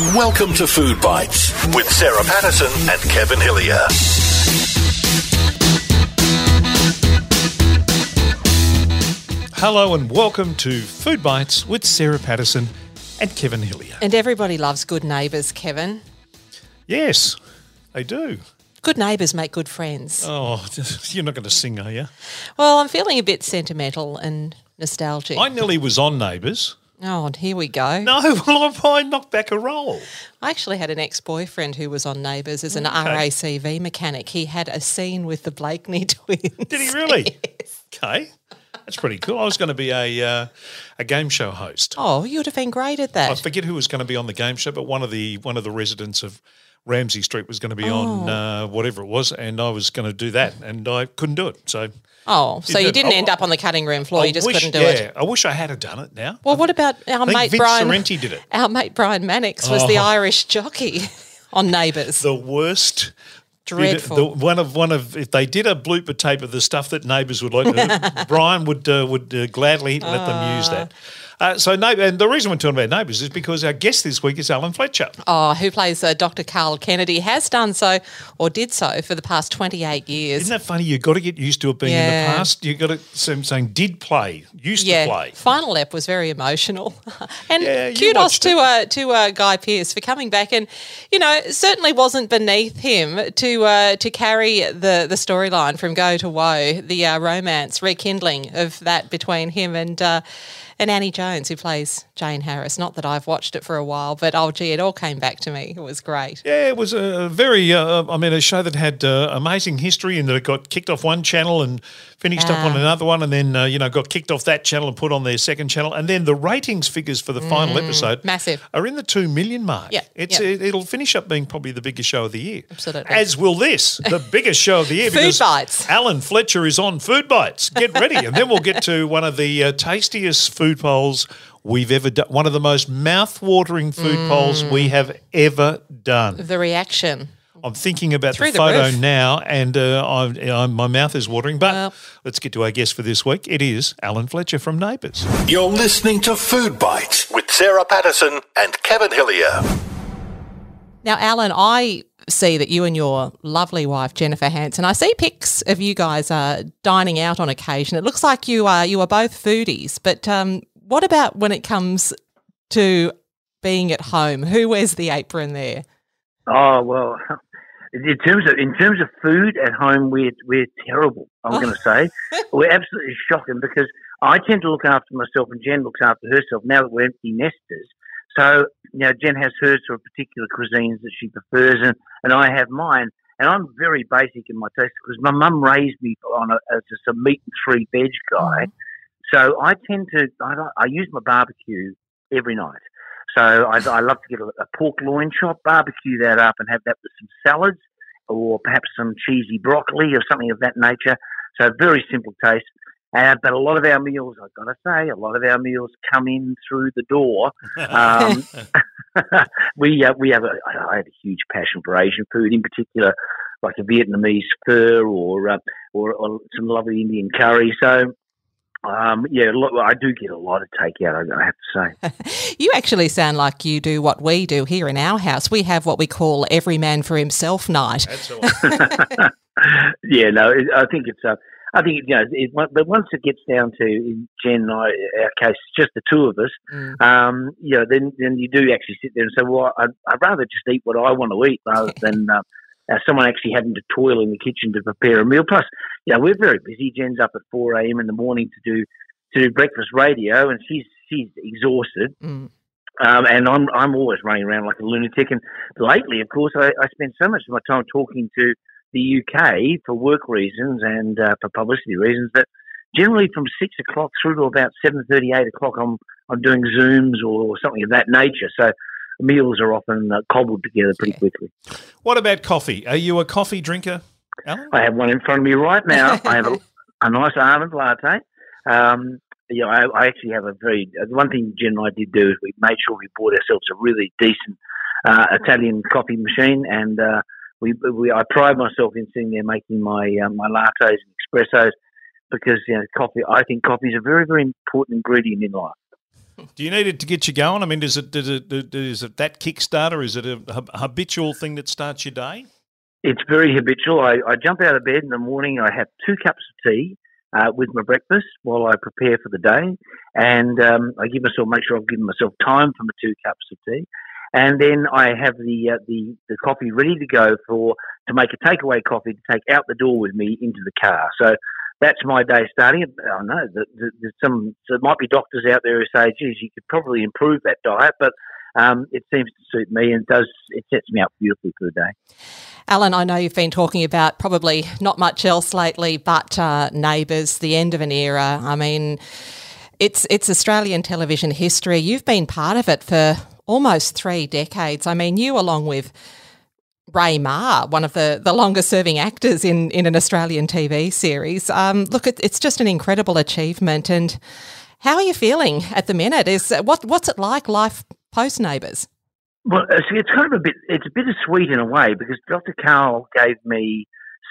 Welcome to Food Bites with Sarah Patterson and Kevin Hillier. Hello and welcome to Food Bites with Sarah Patterson and Kevin Hillier. And everybody loves good neighbours, Kevin. Yes, they do. Good neighbours make good friends. Oh, you're not going to sing, are you? Well, I'm feeling a bit sentimental and nostalgic. I nearly was on Neighbours. Oh, and here we go. No, well, I knocked back a roll. I actually had an ex-boyfriend who was on Neighbours as an Okay. RACV mechanic. He had a scene with the Blakeney twins. Did he really? Okay, that's pretty cool. I was going to be a uh, a game show host. Oh, you would have been great at that. I forget who was going to be on the game show, but one of the one of the residents of Ramsay Street was going to be on Oh. uh, whatever it was, and I was going to do that, and I couldn't do it. So Oh, so Did you didn't Oh, end up on the cutting room floor. I you just wish- couldn't do yeah, it. I wish I had done it now. Well, what about our I mate Vince Brian? Sorrenti did it. Our mate Brian Mannix was the Oh. Irish jockey on Neighbours. the worst. Dreadful. The, one of one of if they did a blooper tape of the stuff that neighbours would like, Brian would uh, would uh, gladly let them use that. Uh, so, no, and the reason we're talking about neighbours is because our guest this week is Alan Fletcher. Oh, who plays uh, Dr. Karl Kennedy, has done so or did so for the past 28 years. Isn't that funny? You've got to get used to it being in the past. You've got to so saying did play, used yeah, to play. final ep was very emotional, and Yeah, kudos to uh, to uh, Guy Pearce for coming back, and you know certainly wasn't beneath him to uh, to carry the the storyline from Go to Woe, the uh, romance rekindling of that between him and. Uh, and Annie Jones, who plays Jane Harris. Not that I've watched it for a while, but oh, gee, it all came back to me. It was great. Yeah, it was a very, uh, I mean, a show that had uh, amazing history and that it got kicked off one channel and finished up on Ah. another one and then, uh, you know, got kicked off that channel and put on their second channel. And then the ratings figures for the final episode Mm, massive. are in the 2 million mark. Yeah, It's, yeah. It, it'll finish up being probably the biggest show of the year. Absolutely. As will this, the biggest show of the year. Food Bites. Alan Fletcher is on Food Bites. Get ready. and then we'll get to one of the uh, tastiest food polls we've ever done. One of the most mouth-watering food polls we Mm. have ever done. The reaction. I'm thinking about Through the the photo roof. now, and uh, I'm, I'm, my mouth is watering. But Well. let's get to our guest for this week. It is Alan Fletcher from Neighbours. You're listening to Food Bites with Sarah Patterson and Kevin Hillier. Now, Alan, I see that you and your lovely wife Jennifer Hansen. I see pics of you guys uh, dining out on occasion. It looks like you are you are both foodies. But um, what about when it comes to being at home? Who wears the apron there? Oh well, in terms of in terms of food at home, we're we're terrible. I'm Oh. going to say we're absolutely shocking because I tend to look after myself and Jen looks after herself. Now that we're empty nesters, so you know Jen has hers for particular cuisines that she prefers, and and I have mine. And I'm very basic in my taste because my mum raised me on a, as just a meat and three veg guy. So I tend to I, I use my barbecue every night. So I, I love to get a, a pork loin chop, barbecue that up, and have that with some salads or perhaps some cheesy broccoli or something of that nature. So very simple taste. Uh, but a lot of our meals, I've got to say, a lot of our meals come in through the door. Um, we uh, we have a I have a huge passion for Asian food, in particular, like a Vietnamese pho or uh, or, or some lovely Indian curry. So. Um, yeah, I do get a lot of takeout. I I have to say. You actually sound like you do what we do here in our house. We have what we call every man for himself night. That's all right. yeah, no, I think it's. Uh, I think you know, it, but once it gets down to Jen and I, our case, just the two of us. Mm. Um, you know, then then you do actually sit there and say, well, I'd, I'd rather just eat what I want to eat rather than uh, uh, someone actually having to toil in the kitchen to prepare a meal. Plus, you know, we're very busy. Jen's up at four a.m. in the morning to do to do breakfast radio, and she's she's exhausted. Mm. Um, and I'm I'm always running around like a lunatic. And lately, of course, I, I spend so much of my time talking to the UK for work reasons and uh, for publicity reasons that generally from six o'clock through to about seven thirty, eight o'clock, I'm I'm doing Zooms or something of that nature. So meals are often uh, cobbled together pretty Yeah. quickly. what about coffee? Are you a coffee drinker, Alan? I have one in front of me right now. I have a, a nice almond latte. Um, you know, I, I actually have a very uh, one thing Jen and I did do is we made sure we bought ourselves a really decent uh, Italian coffee machine, and uh, we, we I pride myself in sitting there making my uh, my lattes and espressos because you know coffee. I think coffee is a very very important ingredient in life. Do you need it to get you going? I mean, is it, is it, is it that Kickstarter? Is it a habitual thing that starts your day? It's very habitual. I, I jump out of bed in the morning. I have two cups of tea uh, with my breakfast while I prepare for the day, and um, I give myself make sure I've given myself time for my two cups of tea, and then I have the uh, the the coffee ready to go for to make a takeaway coffee to take out the door with me into the car. So that's my day starting. I know that some there might be doctors out there who say, "Geez, you could probably improve that diet," but um, it seems to suit me and does it sets me up beautifully for the day. Alan, I know you've been talking about probably not much else lately, but uh, Neighbours, the end of an era. I mean, it's it's Australian television history. You've been part of it for almost three decades. I mean, you along with Ray Meagher, one of the, the longest serving actors in, in an Australian TV series. Um, look, it, it's just an incredible achievement. And how are you feeling at the minute? Is what what's it like life post Neighbours? Well, it's kind of a bit. It's a bittersweet in a way because Dr. Karl gave me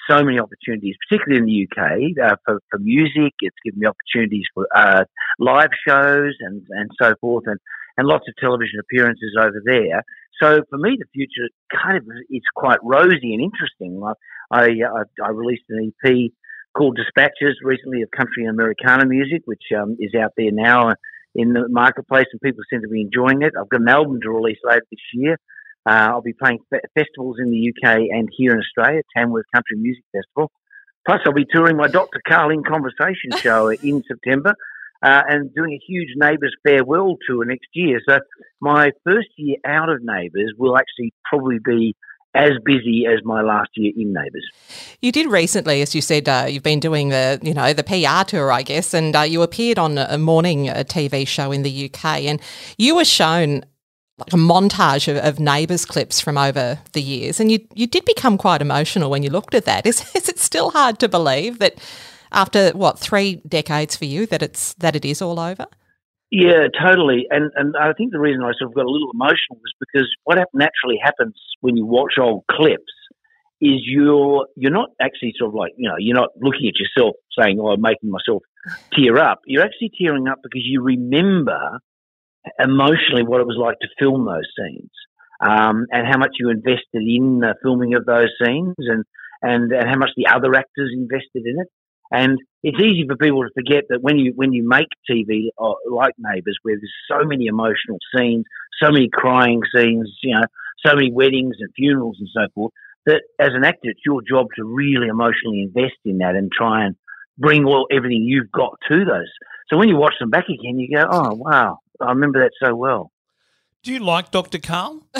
so many opportunities, particularly in the UK, uh, for, for music. It's given me opportunities for uh, live shows and, and so forth, and, and lots of television appearances over there. So for me, the future kind of is quite rosy and interesting. I, I, uh, I released an EP called Dispatches recently of country and Americana music, which um, is out there now in the marketplace, and people seem to be enjoying it. I've got an album to release later this year. Uh, I'll be playing fe- festivals in the UK and here in Australia, Tamworth Country Music Festival. Plus, I'll be touring my Dr. Karl in Conversation show in September uh, and doing a huge Neighbours farewell tour next year. So, my first year out of Neighbours will actually probably be as busy as my last year in Neighbours. You did recently, as you said, uh, you've been doing the you know the PR tour, I guess, and uh, you appeared on a morning uh, TV show in the UK, and you were shown like a montage of, of neighbours clips from over the years, and you you did become quite emotional when you looked at that. Is is it still hard to believe that after what three decades for you that it's that it is all over? Yeah, totally. And and I think the reason I sort of got a little emotional was because what naturally happens when you watch old clips is you're you're not actually sort of like you know you're not looking at yourself saying oh I'm making myself tear up. You're actually tearing up because you remember emotionally what it was like to film those scenes um, and how much you invested in the filming of those scenes and and and how much the other actors invested in it. And it's easy for people to forget that when you when you make TV uh, like Neighbours, where there's so many emotional scenes, so many crying scenes, you know, so many weddings and funerals and so forth, that as an actor, it's your job to really emotionally invest in that and try and bring all everything you've got to those. So when you watch them back again, you go, "Oh wow, I remember that so well." Do you like Dr. Karl?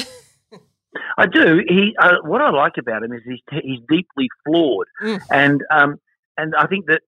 I do. He uh, what I like about him is he's he's deeply flawed, mm. and um, and I think that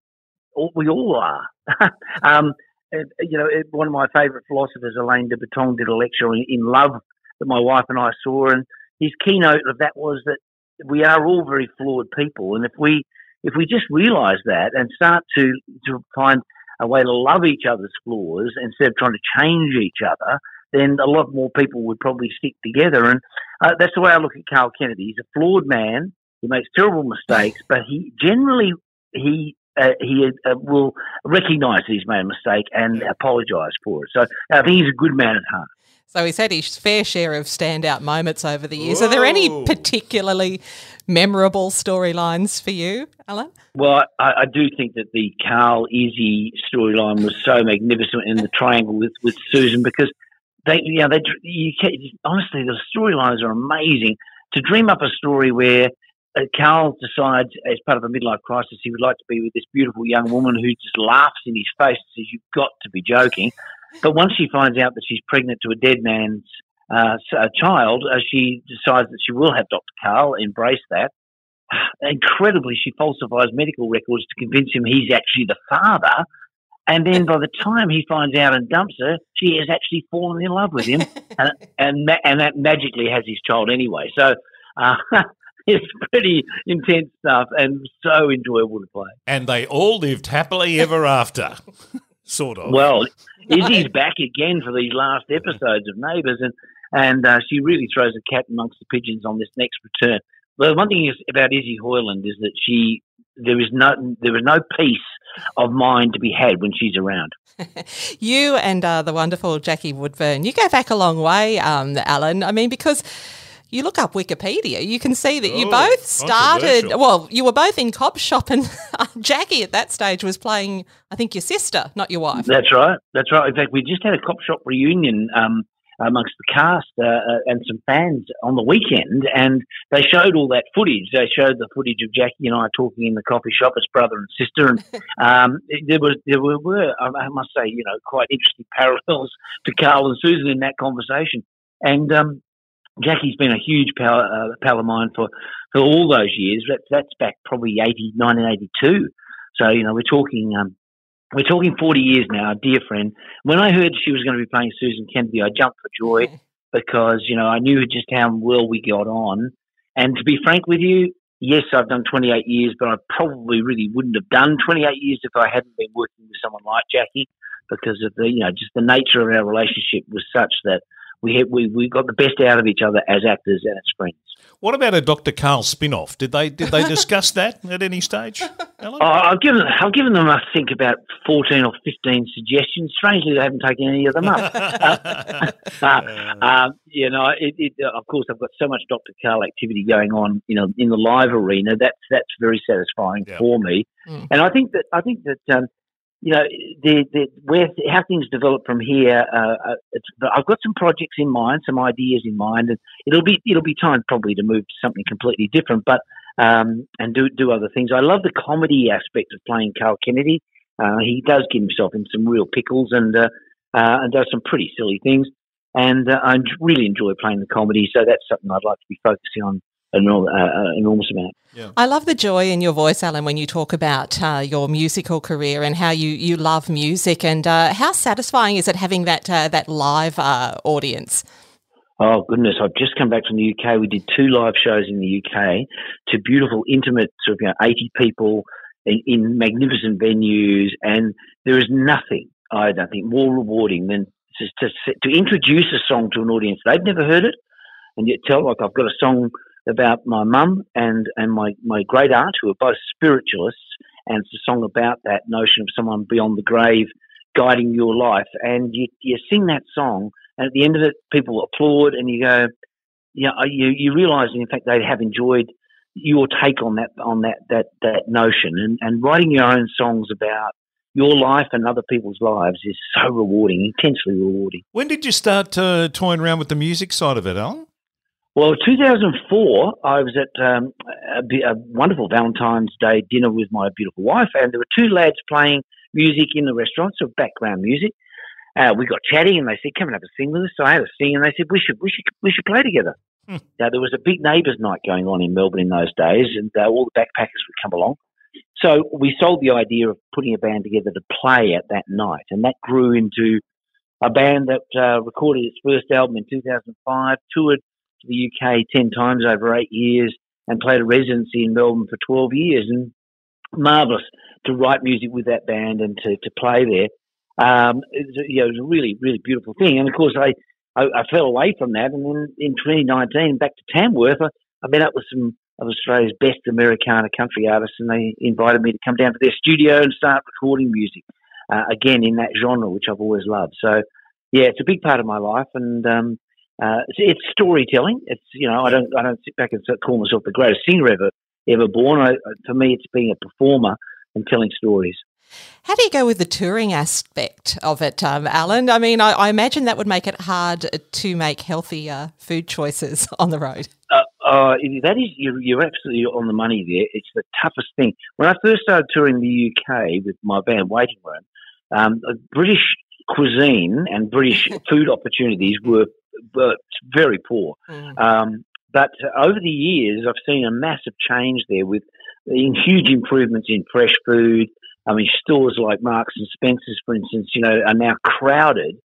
we all are. um, and, you know, one of my favourite philosophers, Alain de Botton, did a lecture in, in Love that my wife and I saw, and his keynote of that was that we are all very flawed people, and if we if we just realise that and start to to find a way to love each other's flaws instead of trying to change each other, then a lot more people would probably stick together. And uh, that's the way I look at Karl Kennedy. He's a flawed man. He makes terrible mistakes, but he generally he uh, he uh, will recognise he's made a mistake and apologise for it. So I think he's a good man at heart. So he's had his fair share of standout moments over the years. Whoa. Are there any particularly memorable storylines for you, Alan? Well, I, I, do think that the Karl Izzy storyline was so magnificent in the triangle with, with Susan because they, you know, they, you honestly, the storylines are amazing. To dream up a story where uh, Karl decides, as part of a midlife crisis, he would like to be with this beautiful young woman who just laughs in his face and says, You've got to be joking. But once she finds out that she's pregnant to a dead man's uh, child, uh, she decides that she will have Dr. Karl, embrace that. Incredibly, she falsifies medical records to convince him he's actually the father. And then by the time he finds out and dumps her, she has actually fallen in love with him. and, and, and that magically has his child anyway. So uh, it's pretty intense stuff and so enjoyable to play. And they all lived happily ever after, sort of. Well, Izzy's back again for these last episodes of Neighbours, and and uh, she really throws a cat amongst the pigeons on this next return. The one thing is about Izzy Hoyland is that she there is no there is no peace of mind to be had when she's around. you and uh, the wonderful Jackie Woodburne, you go back a long way, um, Alan. I mean, because you look up Wikipedia, you can see that you Oh, both started. Well, you were both in Cop Shop, and Jackie at that stage was playing, I think, your sister, not your wife. That's right. That's right. In fact, we just had a cop shop reunion um, amongst the cast uh, uh, and some fans on the weekend, and they showed all that footage. They showed the footage of Jackie and I talking in the coffee shop as brother and sister, and um, there was there were, were I must say, you know, quite interesting parallels to Karl and Susan in that conversation, and. Um, Jackie's been a huge pal, uh, pal of mine for, for all those years. That's, that's back probably 80, 1982. So, you know, we're talking, um, we're talking 40 years now, a dear friend. When I heard she was going to be playing Susan Kennedy, I jumped for joy because, you know, I knew just how well we got on. And to be frank with you, yes, I've done 28 years, but I probably really wouldn't have done 28 years if I hadn't been working with someone like Jackie because of the, you know, just the nature of our relationship was such that we had, we, we got the best out of each other as actors and as friends. What about a Dr. Karl spin-off? Did they did they discuss that at any stage? Oh, I've given I've given them I think about fourteen or fifteen suggestions. Strangely, they haven't taken any of them up. uh, um, you know, it, it, of course, I've got so much Dr. Karl activity going on, you know, in the live arena. That's that's very satisfying Yeah. for me. Mm. And I think that I think that um, you know the, the where how things develop from here. Uh, uh, I've got some projects in mind, some ideas in mind, and it'll be it'll be time probably to move to something completely different. But um, and do do other things. I love the comedy aspect of playing Karl Kennedy. Uh, he does get himself in some real pickles and uh, uh, and does some pretty silly things. And uh, I really enjoy playing the comedy, so that's something I'd like to be focusing on an uh, uh, enormous amount. I love the joy in your voice, Alan, when you talk about uh, your musical career and how you, you love music, and uh, how satisfying is it having that uh, that live uh, audience? Oh goodness! I've just come back from the UK. We did two live shows in the UK to beautiful, intimate, sort of you know, eighty people in, in magnificent venues, and there is nothing I don't think more rewarding than just to to introduce a song to an audience they've never heard it, and yet tell like I've got a song about my mum and and my my great aunt who are both spiritualists, and it's a song about that notion of someone beyond the grave guiding your life, and you you sing that song and at the end of it, people applaud, and you go, you know, you you realise in fact they have enjoyed your take on that on that that that notion, and and writing your own songs about your life and other people's lives is so rewarding, intensely rewarding. When did you start uh, toying around with the music side of it, Alan? Well, 2004, I was at um, a, a wonderful Valentine's Day dinner with my beautiful wife, and there were two lads playing music in the restaurant, so background music. Uh, we got chatting, and they said, "Come and have a sing with us." So I had a sing, and they said, "We should, we should, we should play together." Hmm. Now there was a big neighbours' night going on in Melbourne in those days, and uh, all the backpackers would come along. So we sold the idea of putting a band together to play at that night, and that grew into a band that uh, recorded its first album in 2005, toured to the UK 10 times over eight years, and played a residency in Melbourne for 12 years. And marvellous to write music with that band and to, to play there. Um, it, was, you know, it was a really, really beautiful thing. And of course, I, I, I fell away from that. And then in 2019, back to Tamworth, I, I met up with some of Australia's best Americana country artists, and they invited me to come down to their studio and start recording music uh, again in that genre, which I've always loved. So, yeah, it's a big part of my life, and um, uh, it's, it's storytelling. It's you know, I don't I don't sit back and call myself the greatest singer ever ever born. I, for me, it's being a performer and telling stories. How do you go with the touring aspect of it, um, Alan? I mean, I, I imagine that would make it hard to make healthy uh, food choices on the road. Uh, uh, that is, you're, you're absolutely on the money there. It's the toughest thing. When I first started touring the UK with my band Waiting Room, um, uh, British cuisine and British food opportunities were, were very poor. Mm. Um, but over the years, I've seen a massive change there with in huge improvements in fresh food. I mean, stores like Marks and Spencers, for instance, you know, are now crowded,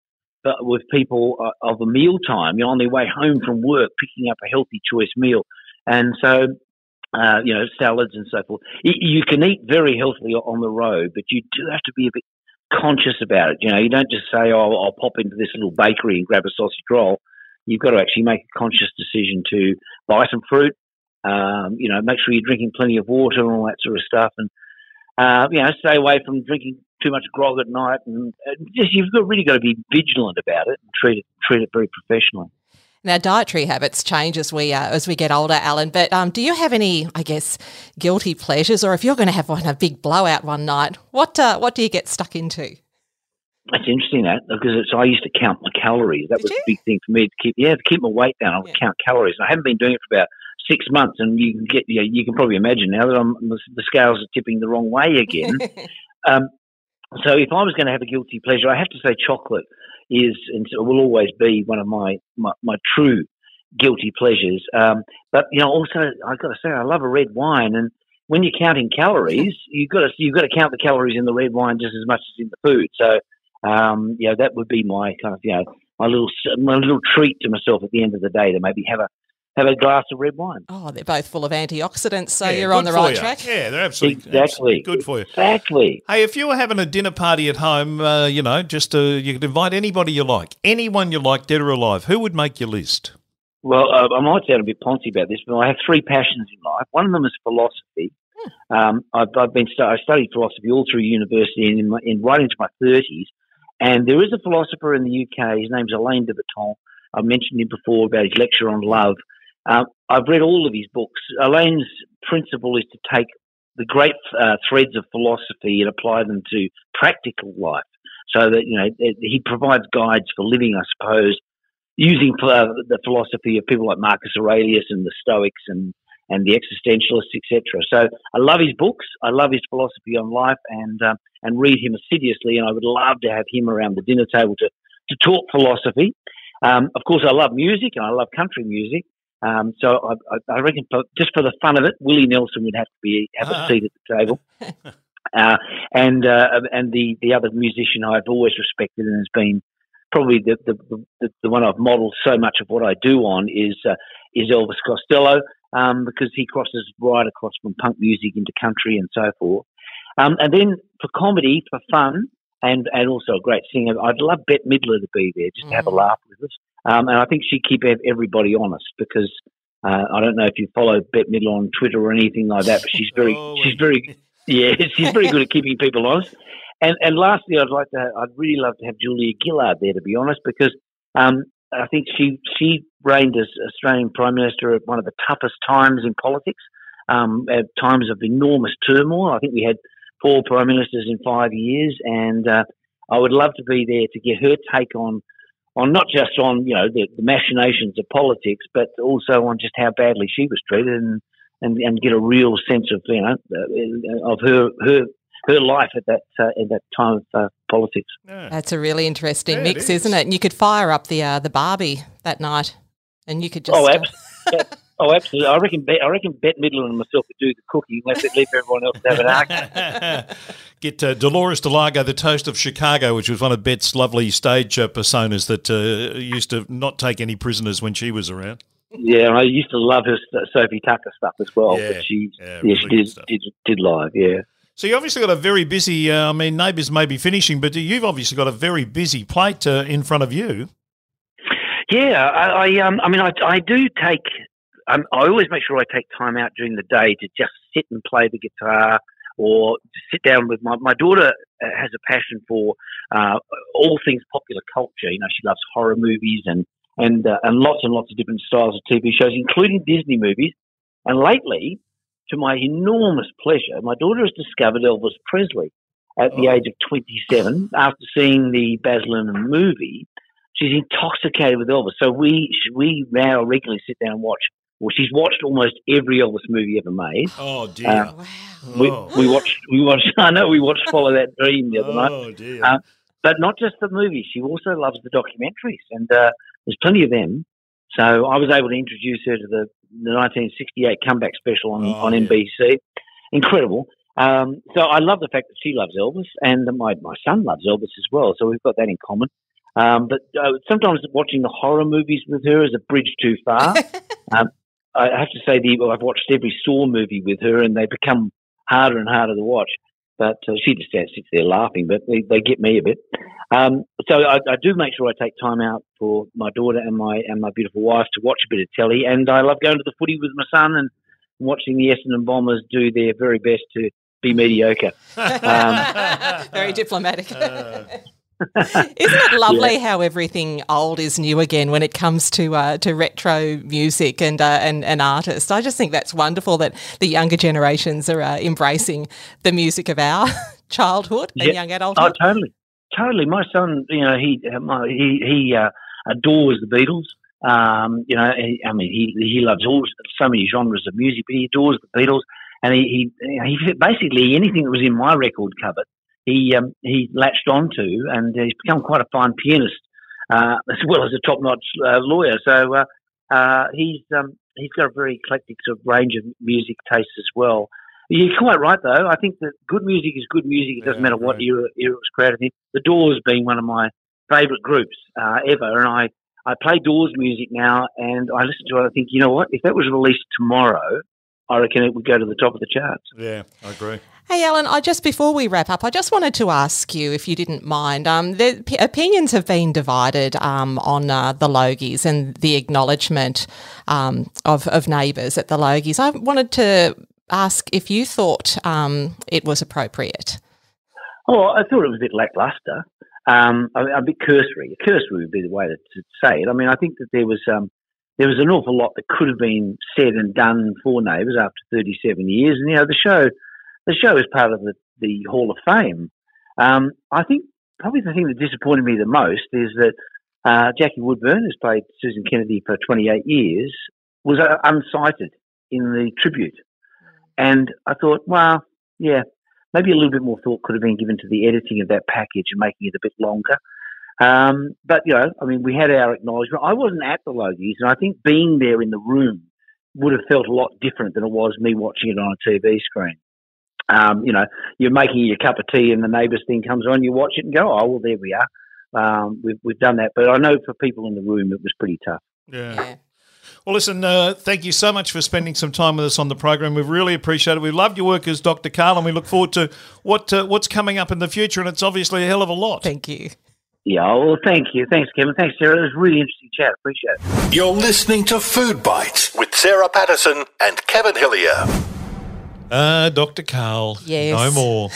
but with people uh, of a mealtime, you're on their way home from work, picking up a healthy choice meal, and so. Uh, you know, salads and so forth. You can eat very healthily on the road, but you do have to be a bit conscious about it. You know, you don't just say, "Oh, I'll pop into this little bakery and grab a sausage roll." You've got to actually make a conscious decision to buy some fruit, Um, you know, make sure you're drinking plenty of water and all that sort of stuff, and uh, you know, stay away from drinking too much grog at night, and just you've really got to be vigilant about it and treat it treat it very professionally. Now, dietary habits change as we uh, as we get older, Alan. But um, do you have any, I guess, guilty pleasures, or if you're going to have one, a big blowout one night, what uh, what do you get stuck into? That's interesting, that because it's, I used to count my calories. That Did was you? a big thing for me to keep. Yeah, to keep my weight down, I would Yeah. count calories. And I haven't been doing it for about six months, and you can get. You, know, you can probably imagine now that I'm the, the scales are tipping the wrong way again. um, so if I was going to have a guilty pleasure, I have to say chocolate is and will always be one of my my, my true guilty pleasures. Um, but you know, also I've got to say I love a red wine, and when you're counting calories, you've got to you've got to count the calories in the red wine just as much as in the food. So um, you know that would be my kind of you know my little my little treat to myself at the end of the day to maybe have a have a glass of red wine. oh, they're both full of antioxidants, so Yeah, you're on the right you. track. Yeah, they're absolutely, Exactly. absolutely good for you. Exactly. Hey, if you were having a dinner party at home, uh, you know, just uh, you could invite anybody you like, anyone you like, dead or alive. Who would make your list? Well, uh, I might sound a bit poncy about this, but I have three passions in life. One of them is philosophy. Um, I've, I've been stu- I studied philosophy all through university and in, my, in right into my thirties. And there is a philosopher in the UK. His name's Alain de Botton. I mentioned him before about his lecture on love. Um, I've read all of his books. Alain's principle is to take the great uh, threads of philosophy and apply them to practical life, so that you know he provides guides for living. I suppose using uh, the philosophy of people like Marcus Aurelius and the Stoics and and the existentialists, etc. So I love his books. I love his philosophy on life, and um, and read him assiduously. And I would love to have him around the dinner table to to talk philosophy. Um, of course, I love music and I love country music. Um, so I, I, I reckon, for, just for the fun of it, Willie Nelson would have to be have a seat at the table. Uh, and uh, and the, the other musician I've always respected and has been probably the the, the, the one I've modelled so much of what I do on is uh, is Elvis Costello um, because he crosses right across from punk music into country and so forth. Um, and then for comedy, for fun, and and also a great singer, I'd love Bette Midler to be there just to have a Mm. laugh with us. Um, and I think she'd keep everybody honest because. Uh, I don't know if you follow Bette Midler on Twitter or anything like that, but she's very, Oh, she's very, yeah, she's very good at keeping people honest. And and lastly, I'd like to, I'd really love to have Julia Gillard there, to be honest, because um, I think she she reigned as Australian Prime Minister at one of the toughest times in politics, um, at times of enormous turmoil. I think we had four prime ministers in five years, and uh, I would love to be there to get her take on. On not just on you know the, the machinations of politics, but also on just how badly she was treated, and and, and get a real sense of you know uh, of her her her life at that uh, at that time of uh, politics. Yeah. That's a really interesting Yeah, mix, is. isn't it? And you could fire up the uh, the Barbie that night, and you could just. Oh, uh, oh, absolutely. I reckon Bet- I reckon Bette Midler and myself could do the cooking. Let it leave everyone else to have an argument. Get uh, Delores DeLago, the toast of Chicago, which was one of Bet's lovely stage uh, personas that uh, used to not take any prisoners when she was around. Yeah, I used to love her Sophie Tucker stuff as well. Yeah, but she, yeah, yeah, she did, did did live. Yeah. So you obviously got a very busy. Uh, I mean, neighbours may be finishing, but you've obviously got a very busy plate uh, in front of you. Yeah, I, I um, I mean, I, I do take. Um, I always make sure I take time out during the day to just sit and play the guitar, or sit down with my my daughter. uh, Has a passion for uh, all things popular culture. You know, she loves horror movies and and uh, and lots and lots of different styles of TV shows, including Disney movies. And lately, to my enormous pleasure, my daughter has discovered Elvis Presley at the Oh. age of 27 after seeing the Baz Luhrmann movie she's intoxicated with Elvis. So we we now regularly sit down and watch. Well, she's watched almost every Elvis movie ever made. Oh dear. Uh, wow. We, Oh. we watched. We watched. I know we watched Follow That Dream the other night. oh dear. Uh, But not just the movies. She also loves the documentaries, and uh, there's plenty of them. So I was able to introduce her to the, the 1968 comeback special on, Oh, on yeah. NBC. Incredible. Um, so I love the fact that she loves Elvis, and my, my son loves Elvis as well. So we've got that in common. Um, but uh, sometimes watching the horror movies with her is a bridge too far. um, I have to say, the, I've watched every Saw movie with her, and they become harder and harder to watch. But uh, she just sits there laughing, but they, they get me a bit. Um, so I, I do make sure I take time out for my daughter and my and my beautiful wife to watch a bit of telly, and I love going to the footy with my son and watching the Essendon Bombers do their very best to be mediocre. Um, Very diplomatic. Isn't it lovely how everything old is new again when it comes to uh, to retro music and, uh, and and artists? I just think that's wonderful that the younger generations are uh, embracing the music of our childhood and young adulthood. Oh, totally, totally. My son, you know, he uh, my, he he uh, adores the Beatles. Um, you know, he, I mean, he he loves all so many genres of music, but he adores the Beatles. And he he, he basically anything that was in my record cupboard, he um, he latched onto, and he's become quite a fine pianist uh, as well as a top-notch uh, lawyer. So uh, uh, he's um, he's got a very eclectic sort of range of music tastes as well. You're quite right, though. I think that good music is good music. It doesn't Yeah, matter what right. era, era it was created in. The Doors being one of my favourite groups uh, ever, and I, I play Doors music now, and I listen to it. I think, you know what? If that was released tomorrow, I reckon it would go to the top of the charts. Yeah, I agree. Hey, Alan, I just before we wrap up, I just wanted to ask you, if you didn't mind, um, the p- opinions have been divided um, on uh, the Logies and the acknowledgement um, of, of neighbours at the Logies. I wanted to ask if you thought um, it was appropriate. Oh, I thought it was a bit lackluster. Um, a, a bit cursory. Cursory would be the way to, to say it. I mean, I think that there was um, there was an awful lot that could have been said and done for Neighbours after 37 years, and you know, the show the show is part of the, the Hall of Fame. Um, I think probably the thing that disappointed me the most is that uh, Jackie Woodburne, who's played Susan Kennedy for 28 years, was uh, unsighted in the tribute, and I thought, well, yeah, maybe a little bit more thought could have been given to the editing of that package and making it a bit longer. Um, but you know, I mean, we had our acknowledgement. I wasn't at the Logies, and I think being there in the room would have felt a lot different than it was me watching it on a TV screen. Um, you know, you're making your cup of tea, and the neighbours thing comes on. You watch it and go, "Oh, well, there we are." Um, we've we've done that, but I know for people in the room, it was pretty tough. Yeah. Yeah. Well, listen, uh, thank you so much for spending some time with us on the program. We've really appreciated it. We loved your work as Dr. Karl, and we look forward to what uh, what's coming up in the future. And it's obviously a hell of a lot. Thank you. Yeah, well, thank you, thanks, Kevin, thanks, Sarah. It was a really interesting chat. Appreciate it. You're listening to Food Bites with Sarah Patterson and Kevin Hillier. Uh, Dr. Karl. Yes. No more.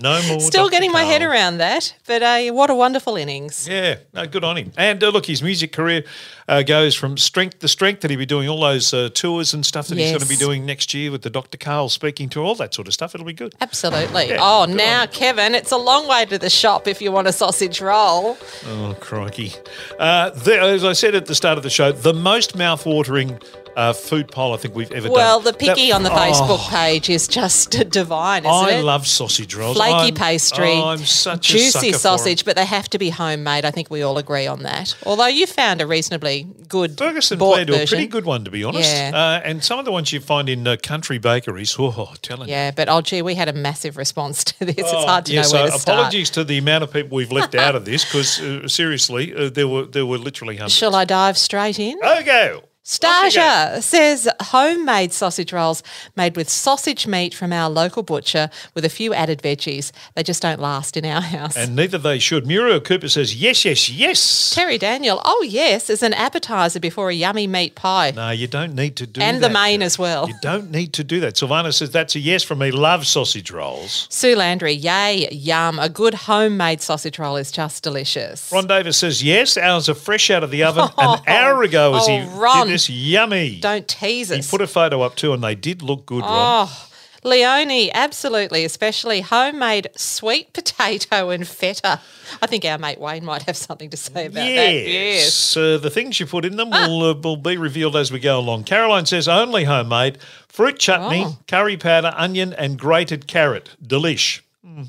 No more. Still Dr. getting my head around that, but uh, what a wonderful innings. Yeah, no, good on him. And uh, look, his music career uh, goes from strength to strength. That he'll be doing all those uh, tours and stuff that he's going to be doing next year with the Dr. Karl speaking to all that sort of stuff. It'll be good. Absolutely. Yeah, oh, good now, Kevin, it's a long way to the shop if you want a sausage roll. Oh, crikey. Uh, the, as I said at the start of the show, the most mouth-watering uh, food poll I think we've ever done. Well, the picky That- on the Oh, Facebook page is just divine, isn't I it? love sausage rolls. Flaky I'm- pastry, oh, I'm such juicy sausage, but they have to be homemade. I think we all agree on that. Although you found a reasonably good Ferguson bought played a pretty good one, to be honest. Yeah. Uh, and some of the ones you find in uh, country bakeries, oh, telling you. Yeah, but oh gee, we had a massive response to this. it's Oh, hard to yeah, know so where to start. apologies to the amount of people we've left out of this because uh, seriously, uh, there were there were literally hundreds. Shall I dive straight in? Okay. Stasia says homemade sausage rolls made with sausage meat from our local butcher with a few added veggies. They just don't last in our house. And neither they should. Muriel Cooper says yes, yes, yes. Terry Daniel, oh yes, as an appetizer before a yummy meat pie. No, you don't need to do that. and that. the main as well. You don't need to do that. Sylvana says that's a yes from me. Love sausage rolls. Sue Landry, yay, yum. A good homemade sausage roll is just delicious. Ron Davis says yes. Ours are fresh out of the oven an oh, hour ago as oh, he Oh, Ron. Yummy. Don't tease us. he put a photo up too, and they did look good, Ron. Oh, Leonie, absolutely, especially homemade sweet potato and feta. I think our mate Wayne might have something to say about that. Yes. Uh, the things you put in them will, uh, will be revealed as we go along. Caroline says only homemade. Fruit chutney, Oh. curry powder, onion, and grated carrot. Delish.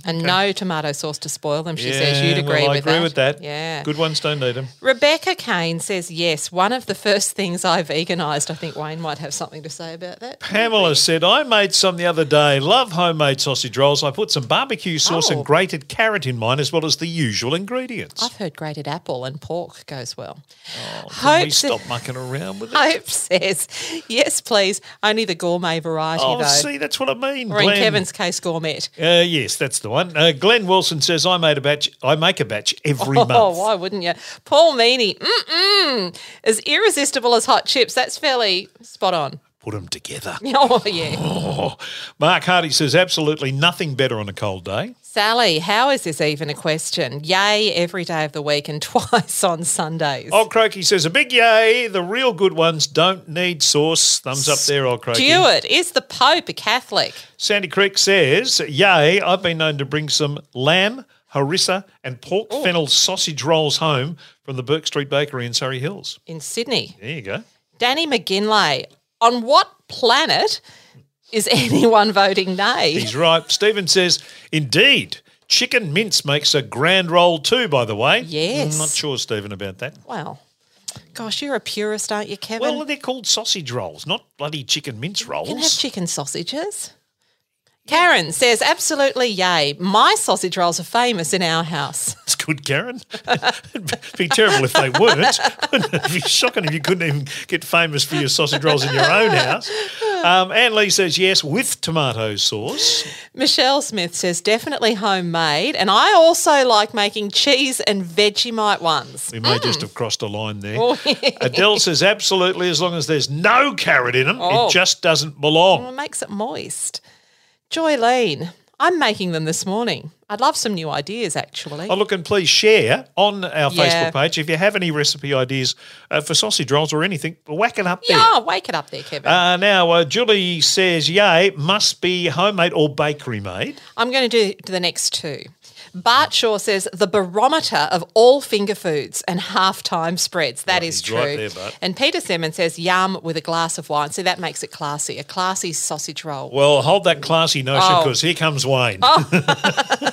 And no tomato sauce to spoil them, she says. You'd agree well, I with agree that. with that. Yeah. Good ones don't need them. Rebecca Kane says yes. One of the first things I veganised. I think Wayne might have something to say about that. Pamela said, I made some the other day. Love homemade sausage rolls. I put some barbecue sauce Oh. and grated carrot in mine, as well as the usual ingredients. I've heard grated apple and pork goes well. Can we Hope, sa- stop mucking around with it? Hope says yes, please. Only the gourmet variety Oh, though. see, that's what I mean. or in Glenn. Kevin's case, gourmet. Uh, yes, that's the one. Uh, Glenn Wilson says, I made a batch. I make a batch every month. Oh, why wouldn't you? Paul Meany, mm-mm, as irresistible as hot chips. That's fairly spot on. put them together. Oh, yeah. Oh. Mark Hardy says absolutely nothing better on a cold day. Sally, how is this even a question? Yay every day of the week and twice on Sundays. Old Croaky says a big yay. The real good ones don't need sauce. Thumbs up there, Old Croaky. Stewart, is the Pope a Catholic? Sandy Creek says, Yay, I've been known to bring some lamb, harissa, and pork fennel sausage rolls home from the Bourke Street Bakery in Surry Hills. In Sydney. There you go. Danny McGinlay, on what planet is anyone voting nay? He's right. Stephen says, Indeed, chicken mince makes a grand roll too, by the way. Yes. I'm not sure, Stephen, about that. Well, gosh, you're a purist, aren't you, Kevin? Well, they're called sausage rolls, not bloody chicken mince rolls. You can have chicken sausages. Karen says, absolutely yay. My sausage rolls are famous in our house. It's good, Karen. It'd be terrible if they weren't. It'd be shocking if you couldn't even get famous for your sausage rolls in your own house. Um, Anne Lee says yes with tomato sauce. Michelle Smith says, definitely homemade. And I also like making cheese and Vegemite ones. We may just have crossed a line there. Oh, yeah. Adele says absolutely, as long as there's no carrot in them, Oh. it just doesn't belong. Well, it makes it moist. Joylene, I'm making them this morning. I'd love some new ideas, actually. Oh, look, and please share on our Yeah. Facebook page if you have any recipe ideas uh, for sausage rolls or anything. Whack it up there. yeah, wake it up there, Kevin. Uh, now, uh, Julie says, yay, must be homemade or bakery made. I'm going to do the next two. Bart Shaw says the barometer of all finger foods and halftime spreads. That is true. right there, and Peter Simmons says yum with a glass of wine. See, that makes it classy. A classy sausage roll. Well, hold that classy notion Oh. because here comes Wayne. Oh.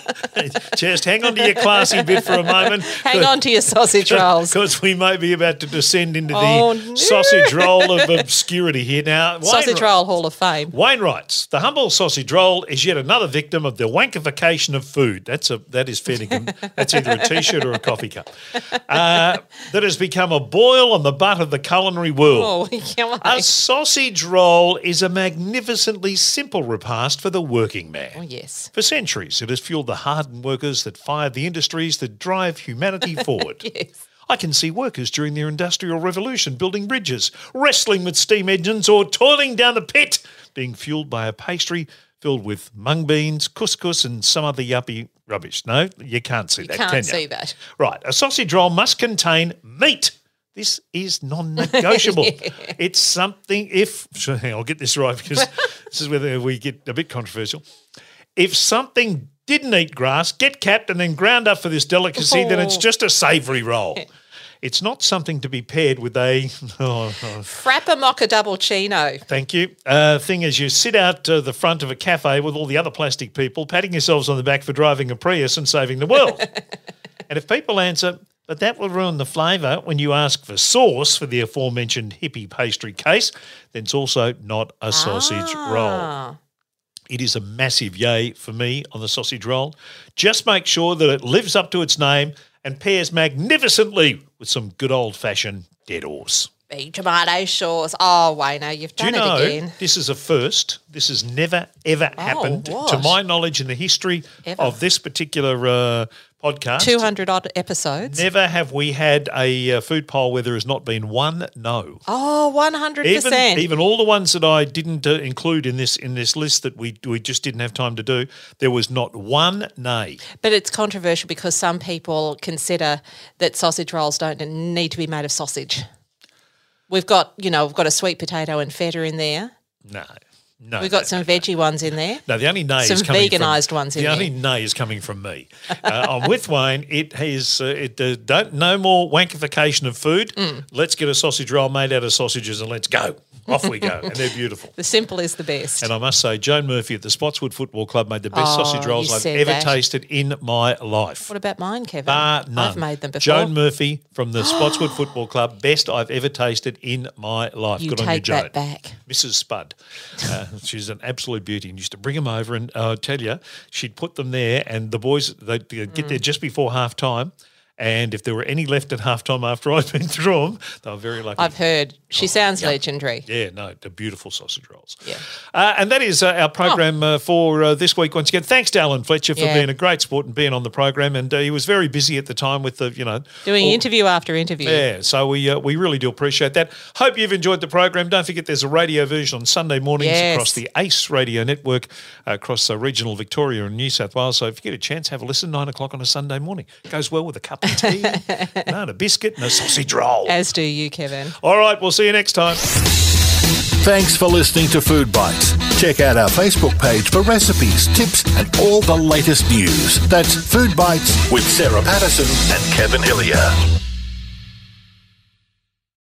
Just hang on to your classy bit for a moment. Hang on to your sausage rolls. Because we may be about to descend into the Oh, no. sausage roll of obscurity here. Now, Wayne Sausage wri- roll Hall of Fame. Wayne writes, the humble sausage roll is yet another victim of the wankification of food. That's a that is dinkum. That's either a t-shirt or a coffee cup. Uh, that has become a boil on the butt of the culinary world. Oh, A sausage roll is a magnificently simple repast for the working man. oh, yes. For centuries, it has fueled the hardened workers that fire the industries that drive humanity forward. Yes. I can see workers during their industrial revolution building bridges, wrestling with steam engines, or toiling down the pit, being fueled by a pastry filled with mung beans, couscous, and some other yuppie rubbish. No, you can't see that, Can't can you? see that. Right, a sausage roll must contain meat. This is non-negotiable. It's something. If I'll get this right because this is where we get a bit controversial. If something didn't eat grass, get capped and then ground up for this delicacy, then it's Oh. just a savoury roll. It's not something to be paired with a. Oh, oh, Frappa Mocha Double Chino. Thank you. Uh, thing is, you sit out uh, the front of a cafe with all the other plastic people, patting yourselves on the back for driving a Prius and saving the world. and if people answer, but that will ruin the flavour when you ask for sauce for the aforementioned hippie pastry case, then it's also not a sausage roll. Ah. It is a massive yay for me on the sausage roll. Just make sure that it lives up to its name and pairs magnificently with some good old fashioned dead horse. Big tomato sauce. Oh, Wayno, you've done Do you know it again. this is a first? This has never ever happened what? to my knowledge in the history Ever. of this particular uh, podcast. 200 odd episodes. Never have we had a uh, food poll where there has not been one no. Oh, 100%. Even even all the ones that I didn't uh, include in this in this list that we we just didn't have time to do, there was not one nay. But it's controversial because some people consider that sausage rolls don't need to be made of sausage. We've got, you know, we've got a sweet potato and feta in there. No, no. We've got some veggie ones in there. No, the only nay is Some coming from- veganised ones The only nay is coming from me. Uh, I'm with Wayne. It has uh, it uh, don't no more wankification of food. Mm. Let's get a sausage roll made out of sausages and let's go. Off we go, and they're beautiful. The simple is the best. And I must say, Joan Murphy at the Spotswood Football Club made the best Oh, sausage rolls I've ever that. tasted in my life. what about mine, Kevin? Bar none. I've made them before. Joan Murphy from the Spotswood Football Club, best I've ever tasted in my life. you Good on you, take Joan. that back. Mrs. Spud. Uh, she's an absolute beauty and used to bring them over. And uh, I tell you, she'd put them there, and the boys, they'd get Mm. there just before half time. And if there were any left at halftime after I'd been through them, they were very lucky. I've heard. She sounds legendary. yeah, no, the beautiful sausage rolls. Yeah. Uh, and that is uh, our program uh, for uh, this week. Once again, thanks to Alan Fletcher for Yeah. being a great sport and being on the program. And uh, he was very busy at the time with the, you know, Doing all- interview after interview. yeah, so we uh, we really do appreciate that. Hope you've enjoyed the program. Don't forget there's a radio version on Sunday mornings Yes. across the ACE radio network uh, across uh, regional Victoria and New South Wales. So if you get a chance, have a listen. Nine o'clock on a Sunday morning goes well with a cup of tea, no, and a biscuit and a sausage roll. As do you, Kevin. All right, we'll see you next time. Thanks for listening to Food Bites. Check out our Facebook page for recipes, tips, and all the latest news. That's Food Bites with Sarah Patterson and Kevin Hillier.